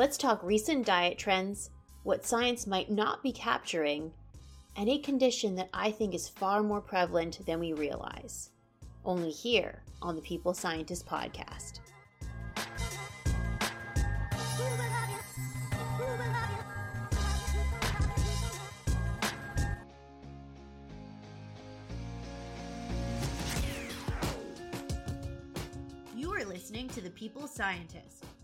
Let's talk recent diet trends, what science might not be capturing, and a condition that I think is far more prevalent than we realize. Only here on the People's Scientist podcast. You are listening to The People's Scientist,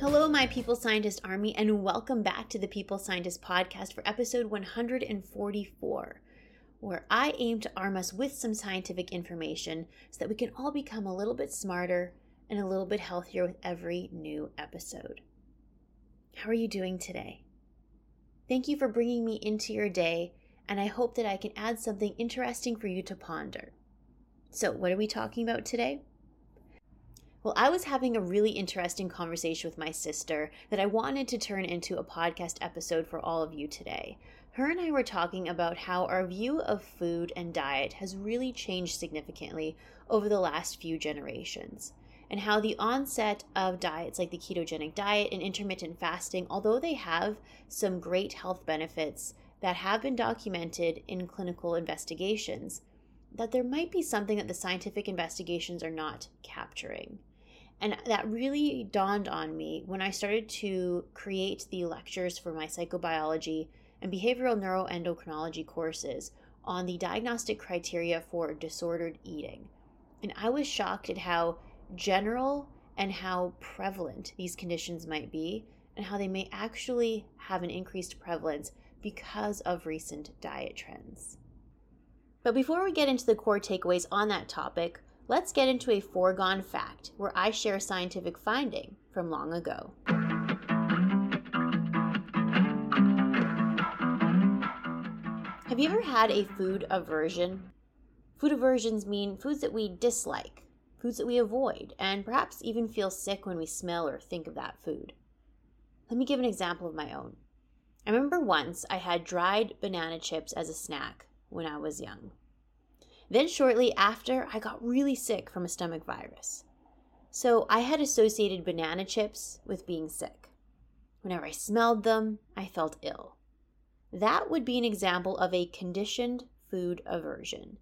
Hello, my People's Scientist Army, and welcome back to the People's Scientist Podcast for episode 144, where I aim to arm us with some scientific information so that we can all become a little bit smarter and a little bit healthier with every new episode. How are you doing today? Thank you for bringing me into your day, and I hope that I can add something interesting for you to ponder. So, what are we talking about today? Well, I was having a really interesting conversation with my sister that I wanted to turn into a podcast episode for all of you today. Her and I were talking about how our view of food and diet has really changed significantly over the last few generations, and how the onset of diets like the ketogenic diet and intermittent fasting, although they have some great health benefits that have been documented in clinical investigations, that there might be something that the scientific investigations are not capturing. And that really dawned on me when I started to create the lectures for my psychobiology and behavioral neuroendocrinology courses on the diagnostic criteria for disordered eating. And I was shocked at how general and how prevalent these conditions might be, and how they may actually have an increased prevalence because of recent diet trends. But before we get into the core takeaways on that topic, let's get into a foregone fact where I share a scientific finding from long ago. Have you ever had a food aversion? Food aversions mean foods that we dislike, foods that we avoid, and perhaps even feel sick when we smell or think of that food. Let me give an example of my own. I remember once I had dried banana chips as a snack when I was young. Then, shortly after, I got really sick from a stomach virus. So, I had associated banana chips with being sick. Whenever I smelled them, I felt ill. That would be an example of a conditioned food aversion.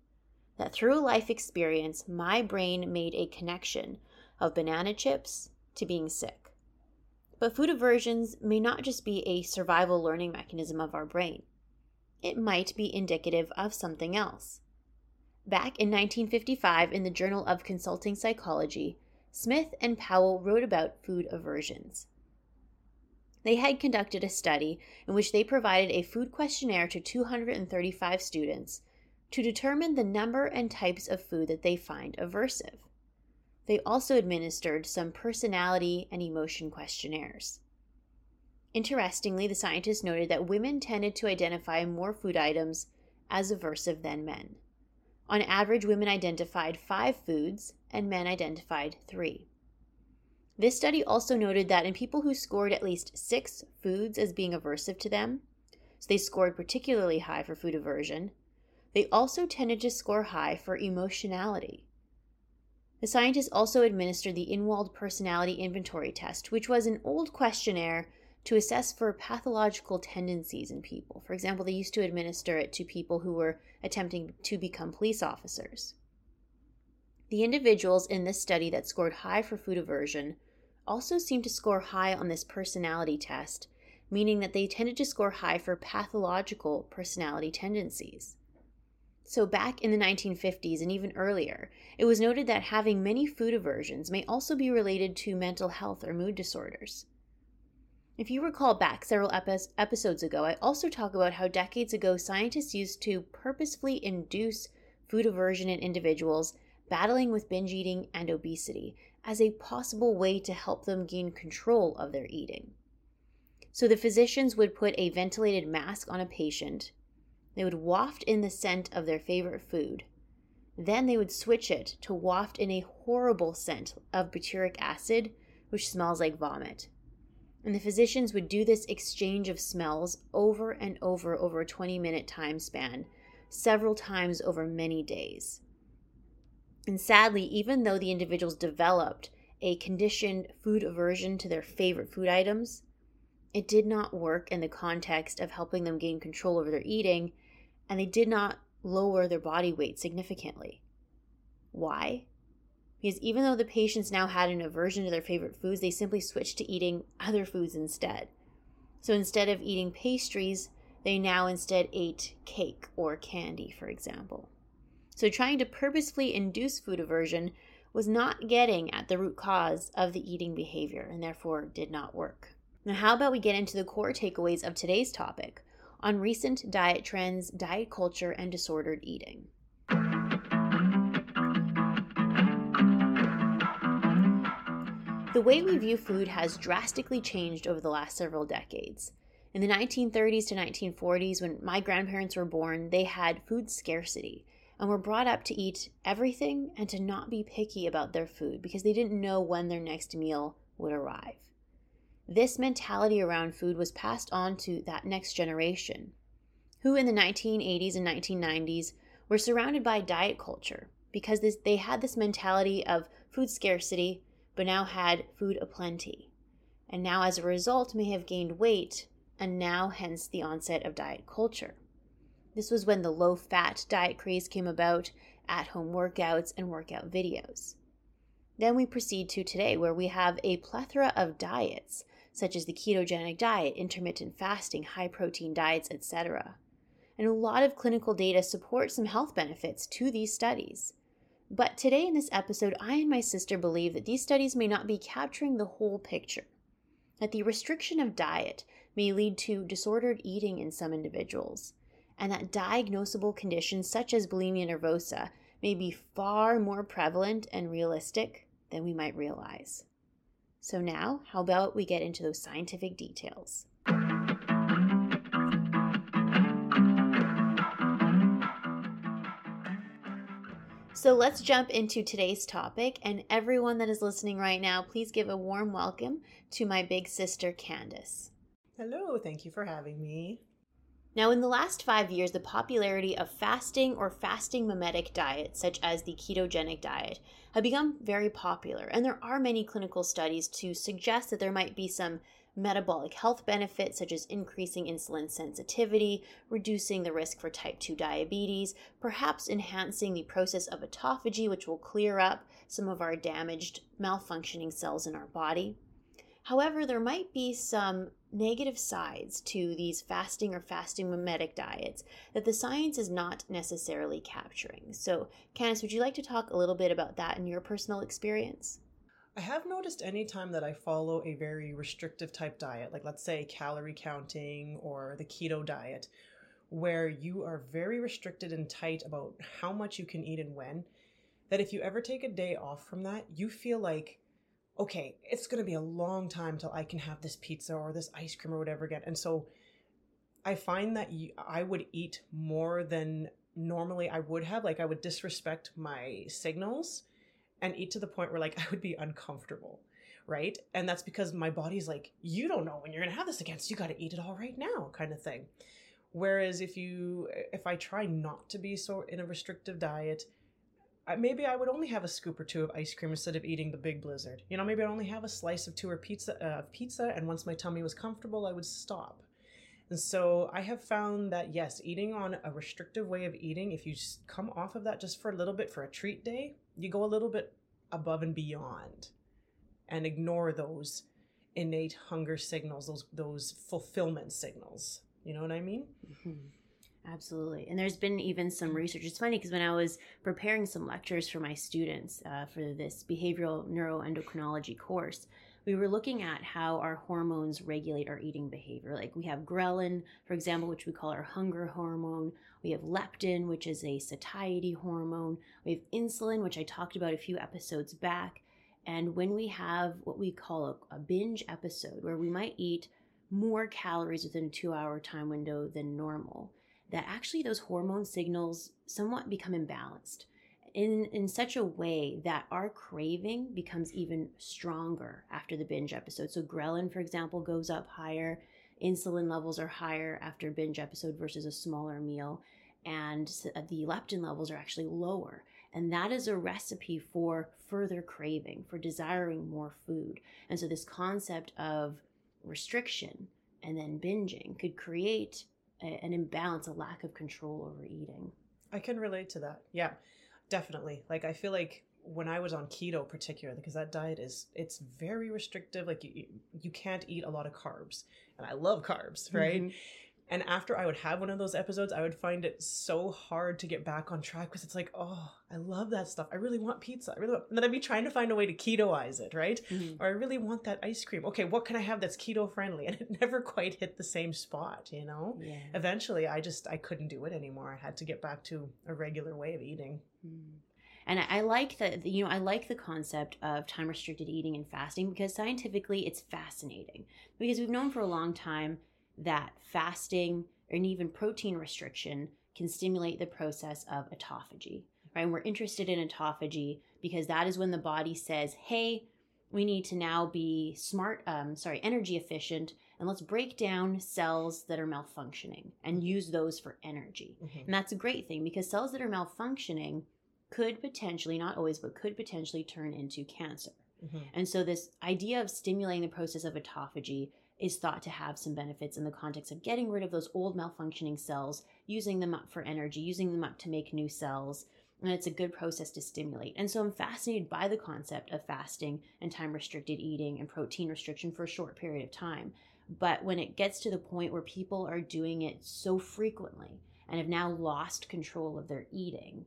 That through life experience, my brain made a connection of banana chips to being sick. But food aversions may not just be a survival learning mechanism of our brain, it might be indicative of something else. Back in 1955, in the Journal of Consulting Psychology, Smith and Powell wrote about food aversions. They had conducted a study in which they provided a food questionnaire to 235 students to determine the number and types of food that they find aversive. They also administered some personality and emotion questionnaires. Interestingly, the scientists noted that women tended to identify more food items as aversive than men. On average, women identified five foods and men identified three. This study also noted that in people who scored at least six foods as being aversive to them, so they scored particularly high for food aversion, they also tended to score high for emotionality. The scientists also administered the Inwald Personality Inventory Test, which was an old questionnaire to assess for pathological tendencies in people. For example, they used to administer it to people who were attempting to become police officers. The individuals in this study that scored high for food aversion also seemed to score high on this personality test, meaning that they tended to score high for pathological personality tendencies. So, back in the 1950s and even earlier, it was noted that having many food aversions may also be related to mental health or mood disorders. If you recall back several episodes ago, I also talk about how decades ago scientists used to purposefully induce food aversion in individuals battling with binge eating and obesity as a possible way to help them gain control of their eating. So the physicians would put a ventilated mask on a patient. They would waft in the scent of their favorite food. Then they would switch it to waft in a horrible scent of butyric acid, which smells like vomit. And the physicians would do this exchange of smells over and over over a 20 minute time span, several times over many days. And sadly, even though the individuals developed a conditioned food aversion to their favorite food items, it did not work in the context of helping them gain control over their eating, and they did not lower their body weight significantly. Why? Because even though the patients now had an aversion to their favorite foods, they simply switched to eating other foods instead. So instead of eating pastries, they now instead ate cake or candy, for example. So trying to purposefully induce food aversion was not getting at the root cause of the eating behavior and therefore did not work. Now, how about we get into the core takeaways of today's topic on recent diet trends, diet culture, and disordered eating? The way we view food has drastically changed over the last several decades. In the 1930s to 1940s, when my grandparents were born, they had food scarcity and were brought up to eat everything and to not be picky about their food because they didn't know when their next meal would arrive. This mentality around food was passed on to that next generation, who in the 1980s and 1990s were surrounded by diet culture because this, they had this mentality of food scarcity, but now had food aplenty. And now, as a result, may have gained weight, and now, hence, the onset of diet culture. This was when the low fat diet craze came about, at home workouts, and workout videos. Then we proceed to today, where we have a plethora of diets, such as the ketogenic diet, intermittent fasting, high protein diets, etc. And a lot of clinical data support some health benefits to these studies. But today in this episode, I and my sister believe that these studies may not be capturing the whole picture, that the restriction of diet may lead to disordered eating in some individuals, and that diagnosable conditions such as bulimia nervosa may be far more prevalent and realistic than we might realize. So, now, how about we get into those scientific details? So let's jump into today's topic. And everyone that is listening right now, please give a warm welcome to my big sister, Candace. Hello, thank you for having me. Now, in the last five years, the popularity of fasting or fasting mimetic diets, such as the ketogenic diet, have become very popular, and there are many clinical studies to suggest that there might be some metabolic health benefits such as increasing insulin sensitivity, reducing the risk for type 2 diabetes, perhaps enhancing the process of autophagy, which will clear up some of our damaged, malfunctioning cells in our body. However, there might be some negative sides to these fasting or fasting mimetic diets that the science is not necessarily capturing. So, Candice, would you like to talk a little bit about that in your personal experience? I have noticed anytime that I follow a very restrictive type diet, like let's say calorie counting or the keto diet, where you are very restricted and tight about how much you can eat and when, that if you ever take a day off from that, you feel like, okay, it's going to be a long time till I can have this pizza or this ice cream or whatever again. And so I find that I would eat more than normally I would have. Like I would disrespect my signals and eat to the point where like I would be uncomfortable, right? And that's because my body's like, you don't know when you're gonna have this again, so you got to eat it all right now, kind of thing. Whereas if you, if I try not to be so in a restrictive diet, maybe I would only have a scoop or two of ice cream instead of eating the big blizzard. You know, maybe I'd only have a slice of two or pizza, uh, pizza, and once my tummy was comfortable, I would stop. And so I have found that yes, eating on a restrictive way of eating, if you come off of that just for a little bit for a treat day, you go a little bit above and beyond and ignore those innate hunger signals, those those fulfillment signals. You know what I mean? Mm-hmm. Absolutely. And there's been even some research. It's funny because when I was preparing some lectures for my students uh, for this behavioral neuroendocrinology course, we were looking at how our hormones regulate our eating behavior. Like we have ghrelin, for example, which we call our hunger hormone. We have leptin, which is a satiety hormone. We have insulin, which I talked about a few episodes back. And when we have what we call a, a binge episode, where we might eat more calories within a two hour time window than normal, that actually those hormone signals somewhat become imbalanced in, in such a way that our craving becomes even stronger after the binge episode. So, ghrelin, for example, goes up higher, insulin levels are higher after a binge episode versus a smaller meal, and uh, the leptin levels are actually lower. And that is a recipe for further craving, for desiring more food. And so, this concept of restriction and then binging could create a, an imbalance, a lack of control over eating. I can relate to that. Yeah, definitely. Like, I feel like when I was on keto, particularly, because that diet is it's very restrictive. Like you, you can't eat a lot of carbs, and I love carbs, right? Mm-hmm. And after I would have one of those episodes, I would find it so hard to get back on track because it's like, oh, I love that stuff. I really want pizza. I really want, and then I'd be trying to find a way to ketoize it, right? Mm-hmm. Or I really want that ice cream. Okay, what can I have that's keto friendly? And it never quite hit the same spot, you know? Yeah. Eventually, I just, I couldn't do it anymore. I had to get back to a regular way of eating. Mm. And I, I like that, you know, I like the concept of time restricted eating and fasting because scientifically it's fascinating. Because we've known for a long time that fasting and even protein restriction can stimulate the process of autophagy. Right? And we're interested in autophagy because that is when the body says, "Hey, we need to now be smart, um, sorry, energy efficient, and let's break down cells that are malfunctioning and use those for energy." Mm-hmm. And that's a great thing because cells that are malfunctioning could potentially, not always, but could potentially turn into cancer. Mm-hmm. And so, this idea of stimulating the process of autophagy is thought to have some benefits in the context of getting rid of those old malfunctioning cells, using them up for energy, using them up to make new cells. And it's a good process to stimulate. And so I'm fascinated by the concept of fasting and time restricted eating and protein restriction for a short period of time. But when it gets to the point where people are doing it so frequently and have now lost control of their eating,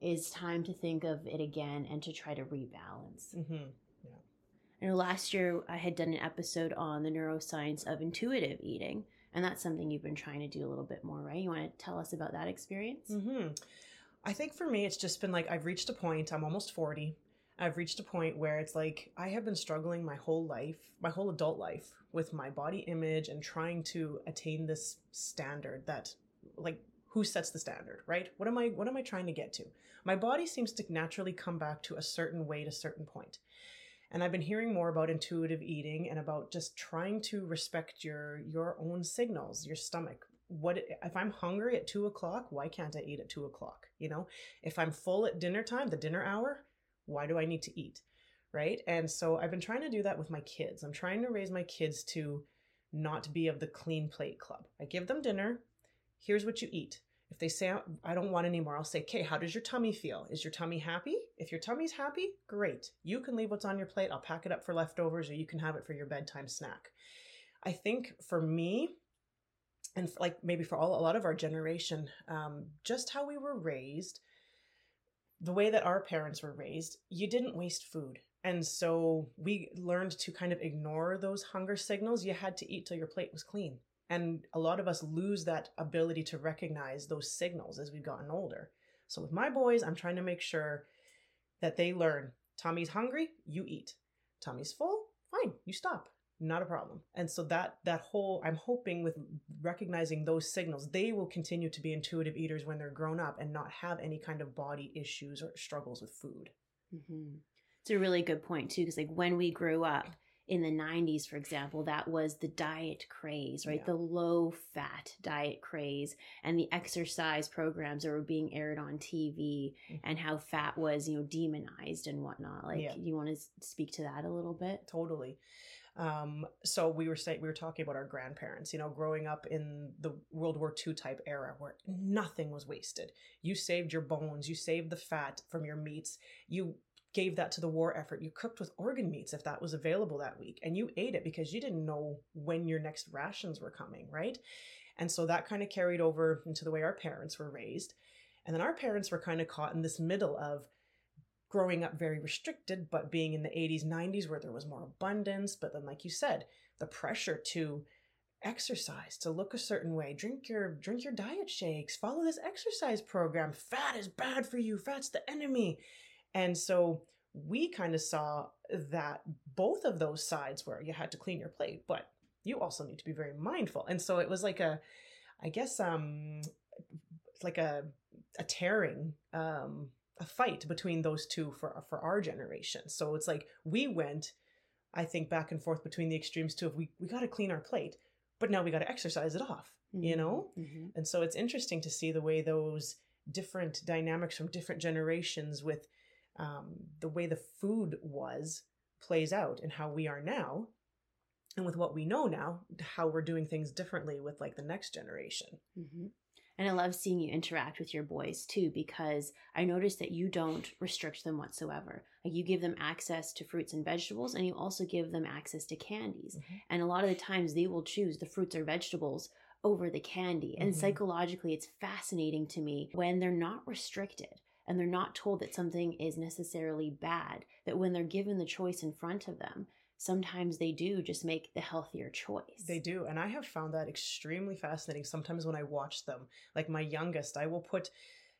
is time to think of it again and to try to rebalance. Mm-hmm. I know last year I had done an episode on the neuroscience of intuitive eating, and that's something you've been trying to do a little bit more, right? You want to tell us about that experience? Mm-hmm. I think for me, it's just been like I've reached a point, I'm almost 40. I've reached a point where it's like I have been struggling my whole life, my whole adult life, with my body image and trying to attain this standard that, like, who sets the standard, right? What am I what am I trying to get to? My body seems to naturally come back to a certain weight, a certain point. And I've been hearing more about intuitive eating and about just trying to respect your your own signals, your stomach. What if I'm hungry at two o'clock? Why can't I eat at two o'clock? You know, if I'm full at dinner time, the dinner hour, why do I need to eat? Right. And so I've been trying to do that with my kids. I'm trying to raise my kids to not be of the clean plate club. I give them dinner. Here's what you eat. If they say, I don't want any more, I'll say, okay, how does your tummy feel? Is your tummy happy? If your tummy's happy, great. You can leave what's on your plate. I'll pack it up for leftovers or you can have it for your bedtime snack. I think for me, and like maybe for all, a lot of our generation, um, just how we were raised, the way that our parents were raised, you didn't waste food. And so we learned to kind of ignore those hunger signals. You had to eat till your plate was clean. And a lot of us lose that ability to recognize those signals as we've gotten older. So with my boys, I'm trying to make sure that they learn Tommy's hungry, you eat. Tommy's full, fine, you stop. Not a problem. And so that that whole I'm hoping with recognizing those signals, they will continue to be intuitive eaters when they're grown up and not have any kind of body issues or struggles with food. Mm-hmm. It's a really good point too, because like when we grew up, in the 90s, for example, that was the diet craze, right? Yeah. The low fat diet craze and the exercise programs that were being aired on TV mm-hmm. and how fat was, you know, demonized and whatnot. Like, yeah. you want to speak to that a little bit? Totally. Um, so we were saying we were talking about our grandparents, you know, growing up in the World War II type era where nothing was wasted. You saved your bones, you saved the fat from your meats, you gave that to the war effort. You cooked with organ meats if that was available that week, and you ate it because you didn't know when your next rations were coming, right? And so that kind of carried over into the way our parents were raised. And then our parents were kind of caught in this middle of growing up very restricted, but being in the 80s, 90s where there was more abundance. But then, like you said, the pressure to exercise to look a certain way drink your drink your diet shakes follow this exercise program fat is bad for you fat's the enemy and so we kind of saw that both of those sides where you had to clean your plate, but you also need to be very mindful. And so it was like a, I guess, um, like a, a tearing, um, a fight between those two for for our generation. So it's like we went, I think, back and forth between the extremes too. Of we we got to clean our plate, but now we got to exercise it off. Mm-hmm. You know, mm-hmm. and so it's interesting to see the way those different dynamics from different generations with um, the way the food was plays out and how we are now and with what we know now how we're doing things differently with like the next generation mm-hmm. and i love seeing you interact with your boys too because i notice that you don't restrict them whatsoever like you give them access to fruits and vegetables and you also give them access to candies mm-hmm. and a lot of the times they will choose the fruits or vegetables over the candy and mm-hmm. psychologically it's fascinating to me when they're not restricted and they're not told that something is necessarily bad, that when they're given the choice in front of them, sometimes they do just make the healthier choice. They do. And I have found that extremely fascinating sometimes when I watch them. Like my youngest, I will put,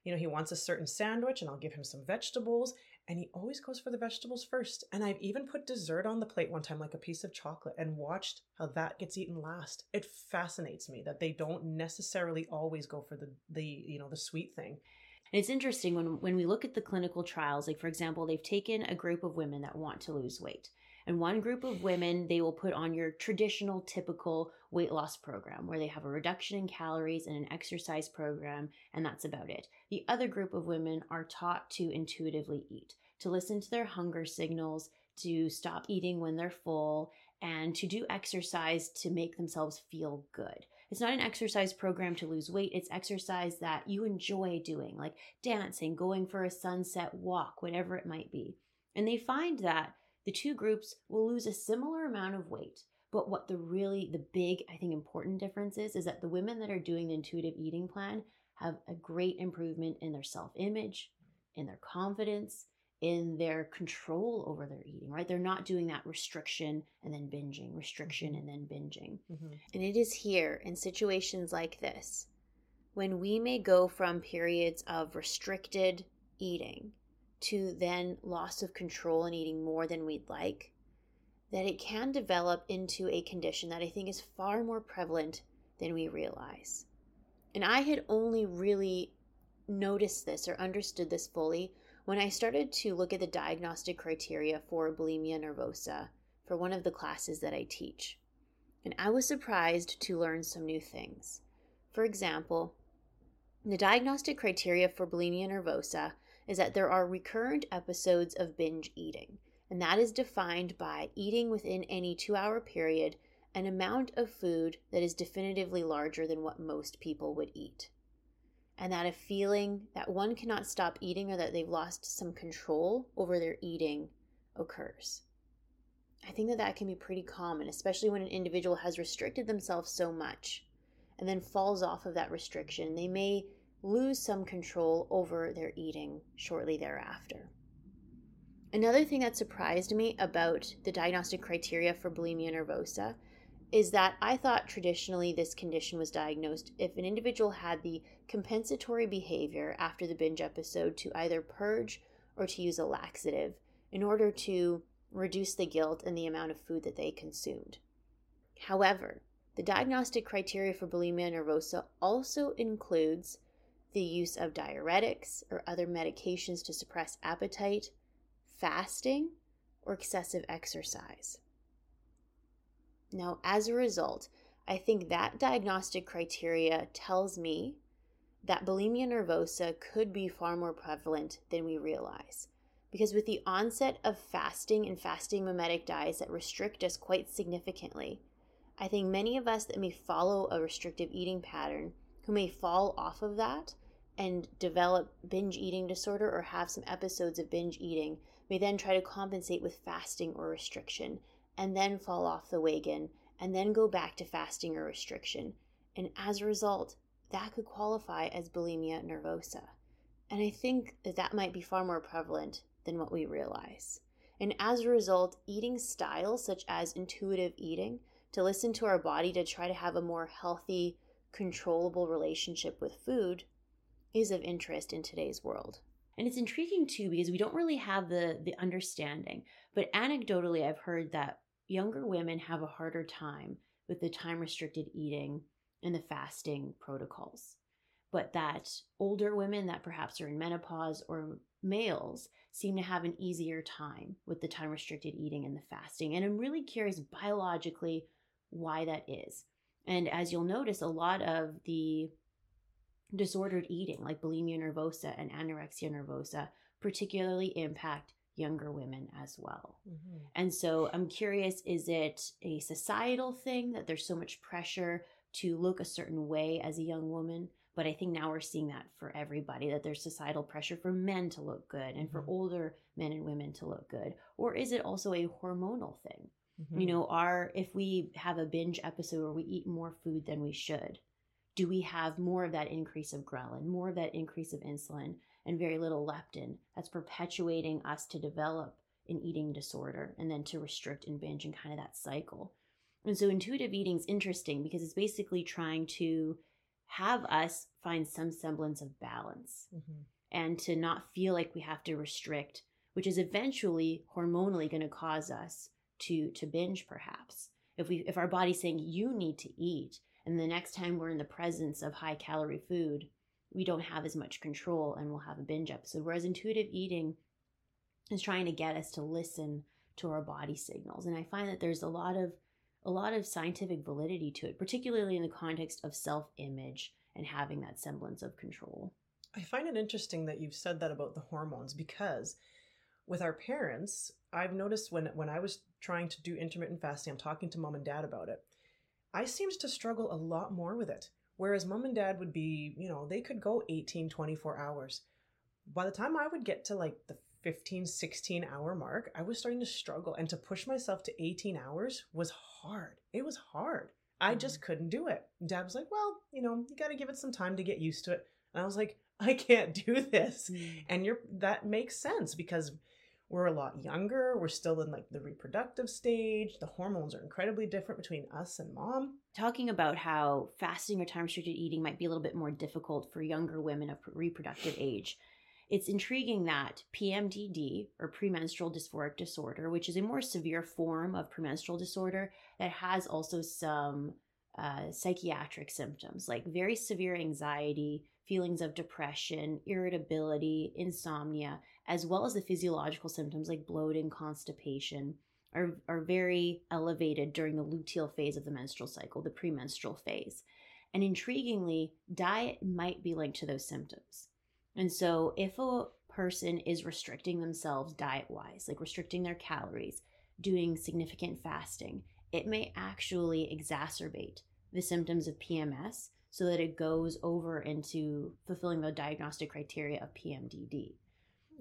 you know, he wants a certain sandwich and I'll give him some vegetables. And he always goes for the vegetables first. And I've even put dessert on the plate one time, like a piece of chocolate, and watched how that gets eaten last. It fascinates me that they don't necessarily always go for the the you know the sweet thing. And it's interesting when, when we look at the clinical trials, like for example, they've taken a group of women that want to lose weight. And one group of women, they will put on your traditional, typical weight loss program where they have a reduction in calories and an exercise program, and that's about it. The other group of women are taught to intuitively eat, to listen to their hunger signals, to stop eating when they're full, and to do exercise to make themselves feel good. It's not an exercise program to lose weight. It's exercise that you enjoy doing, like dancing, going for a sunset walk, whatever it might be. And they find that the two groups will lose a similar amount of weight. But what the really, the big, I think, important difference is, is that the women that are doing the intuitive eating plan have a great improvement in their self image, in their confidence, in their control over their eating, right? They're not doing that restriction and then binging, restriction mm-hmm. and then binging. Mm-hmm. And it is here in situations like this when we may go from periods of restricted eating to then loss of control and eating more than we'd like, that it can develop into a condition that I think is far more prevalent than we realize. And I had only really noticed this or understood this fully when I started to look at the diagnostic criteria for bulimia nervosa for one of the classes that I teach, and I was surprised to learn some new things. For example, the diagnostic criteria for bulimia nervosa is that there are recurrent episodes of binge eating, and that is defined by eating within any two hour period an amount of food that is definitively larger than what most people would eat and that a feeling that one cannot stop eating or that they've lost some control over their eating occurs. I think that that can be pretty common, especially when an individual has restricted themselves so much and then falls off of that restriction. They may lose some control over their eating shortly thereafter. Another thing that surprised me about the diagnostic criteria for bulimia nervosa is that I thought traditionally this condition was diagnosed if an individual had the compensatory behavior after the binge episode to either purge or to use a laxative in order to reduce the guilt and the amount of food that they consumed. However, the diagnostic criteria for bulimia nervosa also includes the use of diuretics or other medications to suppress appetite, fasting, or excessive exercise. Now, as a result, I think that diagnostic criteria tells me that bulimia nervosa could be far more prevalent than we realize. Because with the onset of fasting and fasting mimetic diets that restrict us quite significantly, I think many of us that may follow a restrictive eating pattern who may fall off of that and develop binge eating disorder or have some episodes of binge eating may then try to compensate with fasting or restriction and then fall off the wagon and then go back to fasting or restriction. And as a result, that could qualify as bulimia nervosa. And I think that that might be far more prevalent than what we realize. And as a result, eating styles such as intuitive eating, to listen to our body to try to have a more healthy, controllable relationship with food, is of interest in today's world. And it's intriguing too because we don't really have the the understanding. But anecdotally I've heard that younger women have a harder time with the time restricted eating and the fasting protocols. But that older women that perhaps are in menopause or males seem to have an easier time with the time restricted eating and the fasting. And I'm really curious biologically why that is. And as you'll notice, a lot of the disordered eating, like bulimia nervosa and anorexia nervosa, particularly impact younger women as well. Mm-hmm. And so I'm curious is it a societal thing that there's so much pressure to look a certain way as a young woman? But I think now we're seeing that for everybody that there's societal pressure for men to look good and for mm-hmm. older men and women to look good. Or is it also a hormonal thing? Mm-hmm. You know, are if we have a binge episode where we eat more food than we should, do we have more of that increase of ghrelin, more of that increase of insulin, and very little leptin that's perpetuating us to develop an eating disorder and then to restrict and binge and kind of that cycle. And so intuitive eating is interesting because it's basically trying to have us find some semblance of balance mm-hmm. and to not feel like we have to restrict, which is eventually hormonally going to cause us to to binge perhaps. If we if our body's saying you need to eat and the next time we're in the presence of high calorie food, we don't have as much control and we'll have a binge episode. Whereas intuitive eating is trying to get us to listen to our body signals. And I find that there's a lot of a lot of scientific validity to it, particularly in the context of self-image and having that semblance of control. I find it interesting that you've said that about the hormones because with our parents, I've noticed when when I was trying to do intermittent fasting, I'm talking to mom and dad about it. I seemed to struggle a lot more with it. Whereas mom and dad would be, you know, they could go 18, 24 hours. By the time I would get to like the 15, 16 hour mark, I was starting to struggle. And to push myself to 18 hours was hard. It was hard. I mm-hmm. just couldn't do it. Dad was like, well, you know, you got to give it some time to get used to it. And I was like, I can't do this. Mm-hmm. And you're that makes sense because we're a lot younger. We're still in like the reproductive stage. The hormones are incredibly different between us and mom. Talking about how fasting or time restricted eating might be a little bit more difficult for younger women of reproductive age. It's intriguing that PMDD, or premenstrual dysphoric disorder, which is a more severe form of premenstrual disorder that has also some uh, psychiatric symptoms like very severe anxiety, feelings of depression, irritability, insomnia, as well as the physiological symptoms like bloating, constipation, are, are very elevated during the luteal phase of the menstrual cycle, the premenstrual phase. And intriguingly, diet might be linked to those symptoms. And so, if a person is restricting themselves diet wise, like restricting their calories, doing significant fasting, it may actually exacerbate the symptoms of PMS so that it goes over into fulfilling the diagnostic criteria of PMDD.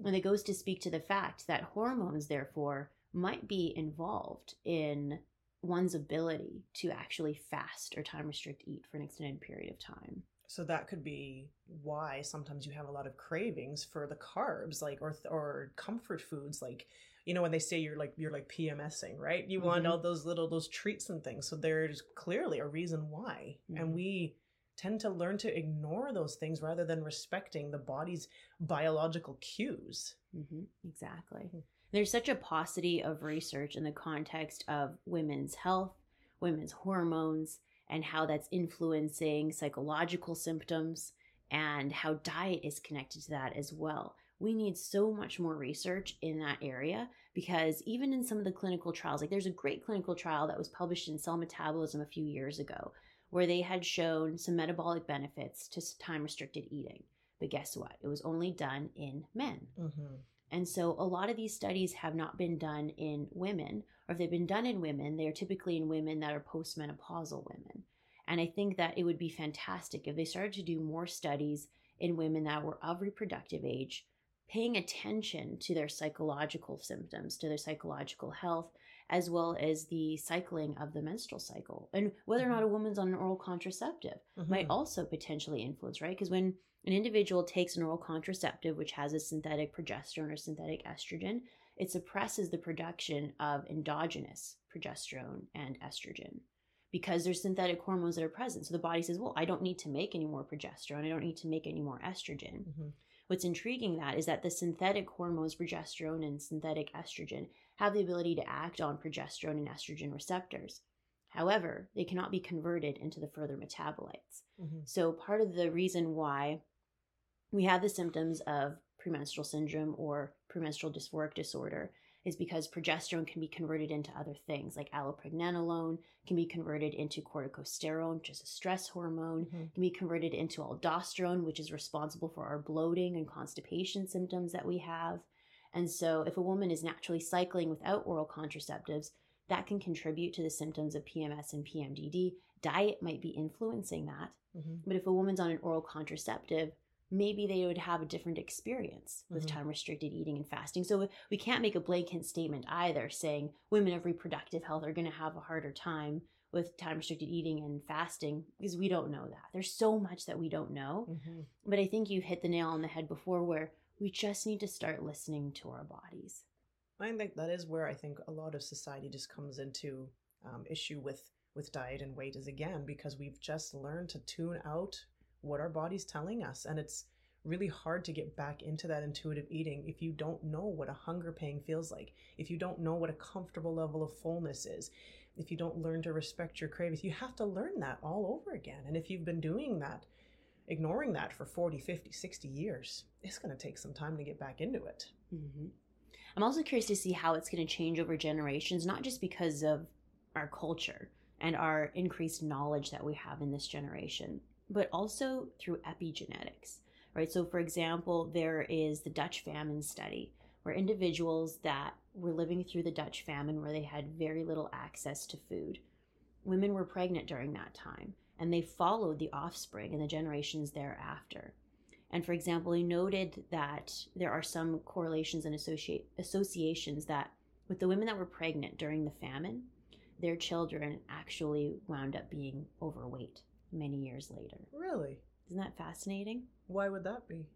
And it goes to speak to the fact that hormones, therefore, might be involved in one's ability to actually fast or time restrict eat for an extended period of time. So that could be why sometimes you have a lot of cravings for the carbs, like or or comfort foods, like you know when they say you're like you're like PMSing, right? You mm-hmm. want all those little those treats and things. So there's clearly a reason why, mm-hmm. and we tend to learn to ignore those things rather than respecting the body's biological cues. Mm-hmm, exactly. Mm-hmm. There's such a paucity of research in the context of women's health, women's hormones, and how that's influencing psychological symptoms and how diet is connected to that as well. We need so much more research in that area because even in some of the clinical trials, like there's a great clinical trial that was published in Cell Metabolism a few years ago where they had shown some metabolic benefits to time restricted eating. But guess what? It was only done in men. Mm-hmm. And so a lot of these studies have not been done in women, or if they've been done in women, they are typically in women that are postmenopausal women. And I think that it would be fantastic if they started to do more studies in women that were of reproductive age, paying attention to their psychological symptoms, to their psychological health, as well as the cycling of the menstrual cycle. And whether or not mm-hmm. a woman's on an oral contraceptive mm-hmm. might also potentially influence, right? Because when an individual takes an oral contraceptive, which has a synthetic progesterone or synthetic estrogen, it suppresses the production of endogenous progesterone and estrogen because there's synthetic hormones that are present. So the body says, well, I don't need to make any more progesterone. I don't need to make any more estrogen. Mm-hmm. What's intriguing that is that the synthetic hormones, progesterone and synthetic estrogen, have the ability to act on progesterone and estrogen receptors. However, they cannot be converted into the further metabolites. Mhm. So, part of the reason why we have the symptoms of premenstrual syndrome or premenstrual dysphoric disorder is because progesterone can be converted into other things like allopregnanolone can be converted into corticosterone which is a stress hormone Mhm. can be converted into aldosterone which is responsible for our bloating and constipation symptoms that we have and so if a woman is naturally cycling without oral contraceptives that can contribute to the symptoms of pms and pmdd diet might be influencing that Mhm. but if a woman's on an oral contraceptive, maybe they would have a different experience with Mhm. time restricted eating and fasting. So we can't make a blanket statement either saying women of reproductive health are going to have a harder time with time restricted eating and fasting because we don't know that. There's so much that we don't know. Mhm. But I think you hit the nail on the head before where we just need to start listening to our bodies. I think that is where I think a lot of society just comes into um, issue with with diet and weight is again because we've just learned to tune out what our body's telling us, and it's really hard to get back into that intuitive eating if you don't know what a hunger pang feels like, if you don't know what a comfortable level of fullness is, if you don't learn to respect your cravings. You have to learn that all over again, and if you've been doing that, ignoring that for 40, 50, 60 years, it's going to take some time to get back into it. hmm I'm also curious to see how it's going to change over generations, not just because of our culture and our increased knowledge that we have in this generation, but also through epigenetics, right? So, for example, there is the Dutch famine study where individuals that were living through the Dutch famine, where they had very little access to food, women were pregnant during that time, and they followed the offspring and the generations thereafter. And for example, he noted that there are some correlations and associate, associations that with the women that were pregnant during the famine, their children actually wound up being overweight many years later. Really? Isn't that fascinating? Why would that be?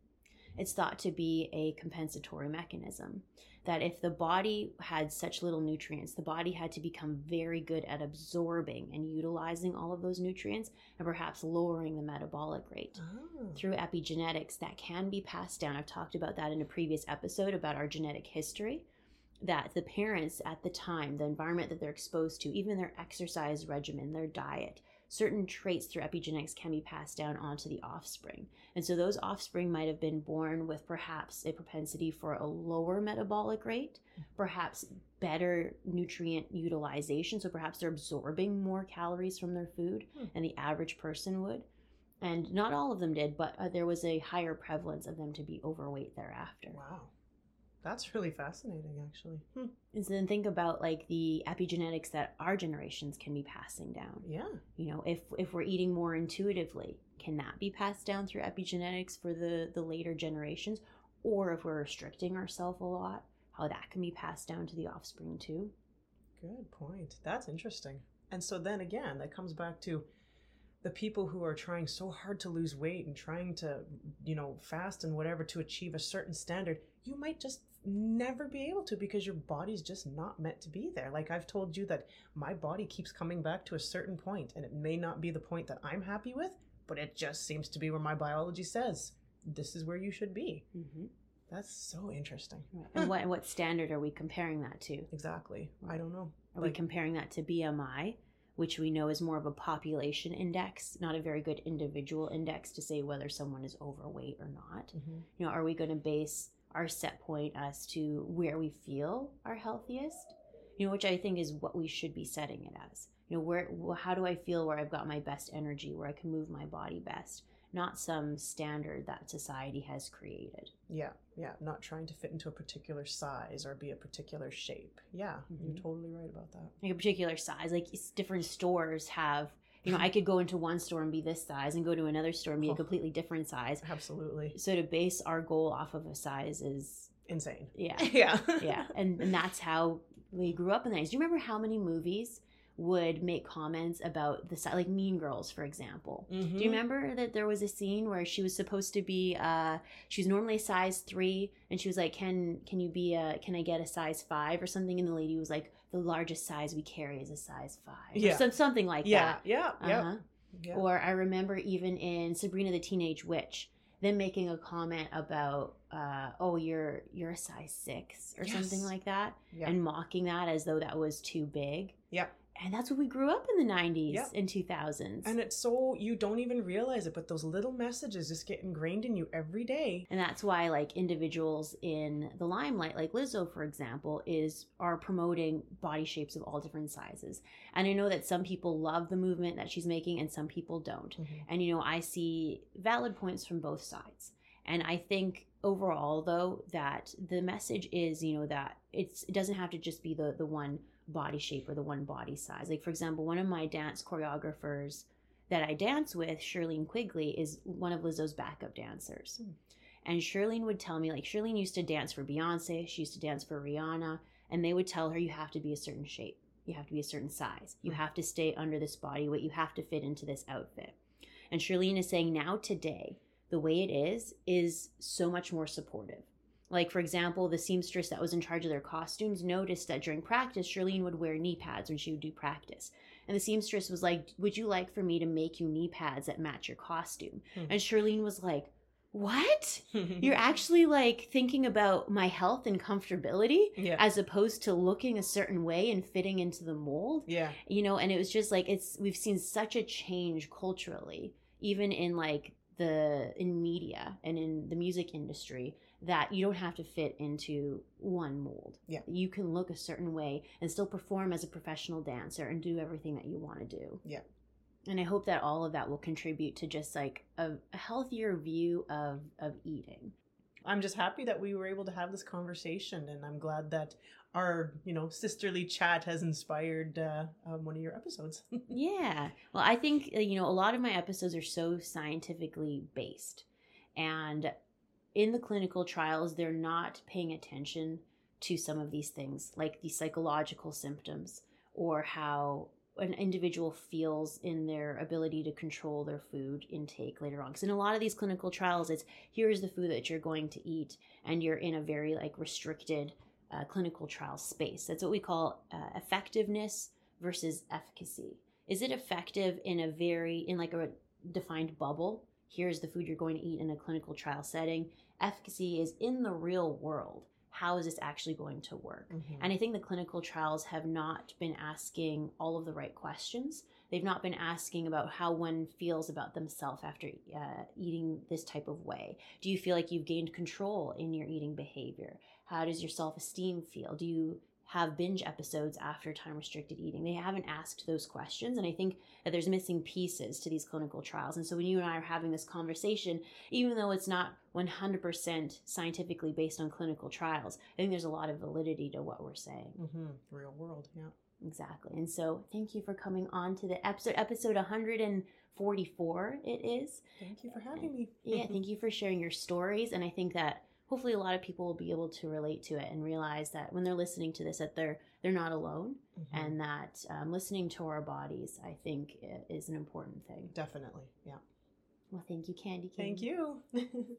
It's thought to be a compensatory mechanism. That if the body had such little nutrients, the body had to become very good at absorbing and utilizing all of those nutrients and perhaps lowering the metabolic rate Oh. through epigenetics that can be passed down. I've talked about that in a previous episode about our genetic history. That the parents at the time, the environment that they're exposed to, even their exercise regimen, their diet, certain traits through epigenetics can be passed down onto the offspring. And so those offspring might have been born with perhaps a propensity for a lower metabolic rate, perhaps better nutrient utilization. So perhaps they're absorbing more calories from their food Hmm. than the average person would and not all of them did, but uh, there was a higher prevalence of them to be overweight thereafter. Wow. That's really fascinating, actually. Hmm. And so then think about like the epigenetics that our generations can be passing down. Yeah. You know, if if we're eating more intuitively, can that be passed down through epigenetics for the the later generations? Or if we're restricting ourselves a lot, how that can be passed down to the offspring too. Good point. That's interesting. And so then again, that comes back to the people who are trying so hard to lose weight and trying to, you know, fast and whatever to achieve a certain standard, you might just never be able to because your body's just not meant to be there. Like I've told you that my body keeps coming back to a certain point and it may not be the point that I'm happy with, but it just seems to be where my biology says this is where you should be. Mm-hmm. That's so interesting. And what what standard are we comparing that to? Exactly. I don't know. Are we comparing that to BMI, which we know is more of a population index, not a very good individual index to say whether someone is overweight or not? Mhm. You know, are we going to base our set point as to where we feel our healthiest? You know, which I think is what we should be setting it as. You know, where how do I feel where I've got my best energy, where I can move my body best, not some standard that society has created. Yeah, yeah. Not trying to fit into a particular size or be a particular shape. Yeah, Mhm. you're totally right about that. like a particular size. Like different stores have, you know, I could go into one store and be this size and go to another store and be a Oh. completely different size. Absolutely So to base our goal off of a size is, insane. yeah, Yeah, yeah. And, and that's how we grew up in the 90s. Do you remember how many movies would make comments about the size, like Mean Girls, for example? Mhm. Do you remember that there was a scene where she was supposed to be uh she was normally a size three and she was like, Can can you be a can I get a size five or something? And the lady was like, The largest size we carry is a size five. Yeah. some, something like Yeah, that. yeah, yeah, Uh-huh. yeah. Or I remember even in Sabrina the Teenage Witch, them making a comment about uh, oh, you're you're a size six or something like that, Yeah. and mocking that as though that was too big. Yep. And that's what we grew up in the '90s Yep. and 2000s. And it's so you don't even realize it, but those little messages just get ingrained in you every day. and that's why like individuals in the limelight like lizzo for example is are promoting body shapes of all different sizes and i know that some people love the movement that she's making and some people don't mm-hmm. and you know i see valid points from both sides and i think overall though that the message is you know that it's it doesn't have to just be the the one body shape or the one body size like for example one of my dance choreographers that i dance with Shirlene quigley is one of lizzo's backup dancers Hmm. and Shirlene would tell me like Shirlene used to dance for beyonce she used to dance for rihanna and they would tell her you have to be a certain shape you have to be a certain size you Hmm. have to stay under this body weight you have to fit into this outfit and Shirlene is saying now today, the way it is, is so much more supportive. Like, for example, the seamstress that was in charge of their costumes noticed that during practice, Shirlene would wear knee pads when she would do practice. And the seamstress was like, Would you like for me to make you knee pads that match your costume? Hmm. And Shirlene was like, What? Mm-hmm. You're actually like thinking about my health and comfortability yeah. as opposed to looking a certain way and fitting into the mold? yeah. you know and it was just like it's we've seen such a change culturally even in like the in media and in the music industry that you don't have to fit into one mold Yeah. you can look a certain way and still perform as a professional dancer and do everything that you want to do Yeah. and i hope that all of that will contribute to just like a, a healthier view of of eating I'm just happy that we were able to have this conversation, and I'm glad that our, you know, sisterly chat has inspired uh, um, one of your episodes. Yeah. Well, I think, uh, you know, a lot of my episodes are so scientifically based. And in the clinical trials, they're not paying attention to some of these things, like the psychological symptoms or how an individual feels in their ability to control their food intake later on. Because in a lot of these clinical trials, it's here's the food that you're going to eat, and you're in a very like restricted uh, clinical trial space. That's what we call uh, effectiveness versus efficacy. Is it effective in a very in like a defined bubble? Here's the food you're going to eat in a clinical trial setting. Efficacy is in the real world. How is this actually going to work? Mhm. And I think the clinical trials have not been asking all of the right questions. They've not been asking about how one feels about themselves after uh, eating this type of way. Do you feel like you've gained control in your eating behavior? How does your self esteem feel? Do you have binge episodes after time restricted eating? They haven't asked those questions. And I think that there's missing pieces to these clinical trials. And so when you and I are having this conversation, even though it's not 100% scientifically based on clinical trials, I think there's a lot of validity to what we're saying. Mhm. Real world, yeah. Exactly. And so thank you for coming on to the episode, episode 144, it is. Thank you for having me. Yeah, thank you for sharing your stories. And I think that hopefully a lot of people will be able to relate to it and realize that when they're listening to this, that they're they're not alone, Mhm. and that um, listening to our bodies, I think, is an important thing. Definitely, yeah. Well, thank you, Candy King. Thank you.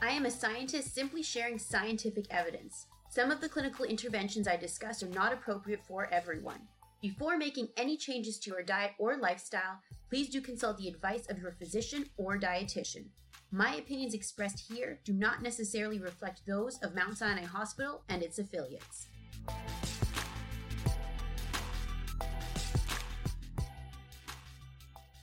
I am a scientist simply sharing scientific evidence. Some of the clinical interventions I discuss are not appropriate for everyone. Before making any changes to your diet or lifestyle, please do consult the advice of your physician or dietitian. My opinions expressed here do not necessarily reflect those of Mount Sinai Hospital and its affiliates.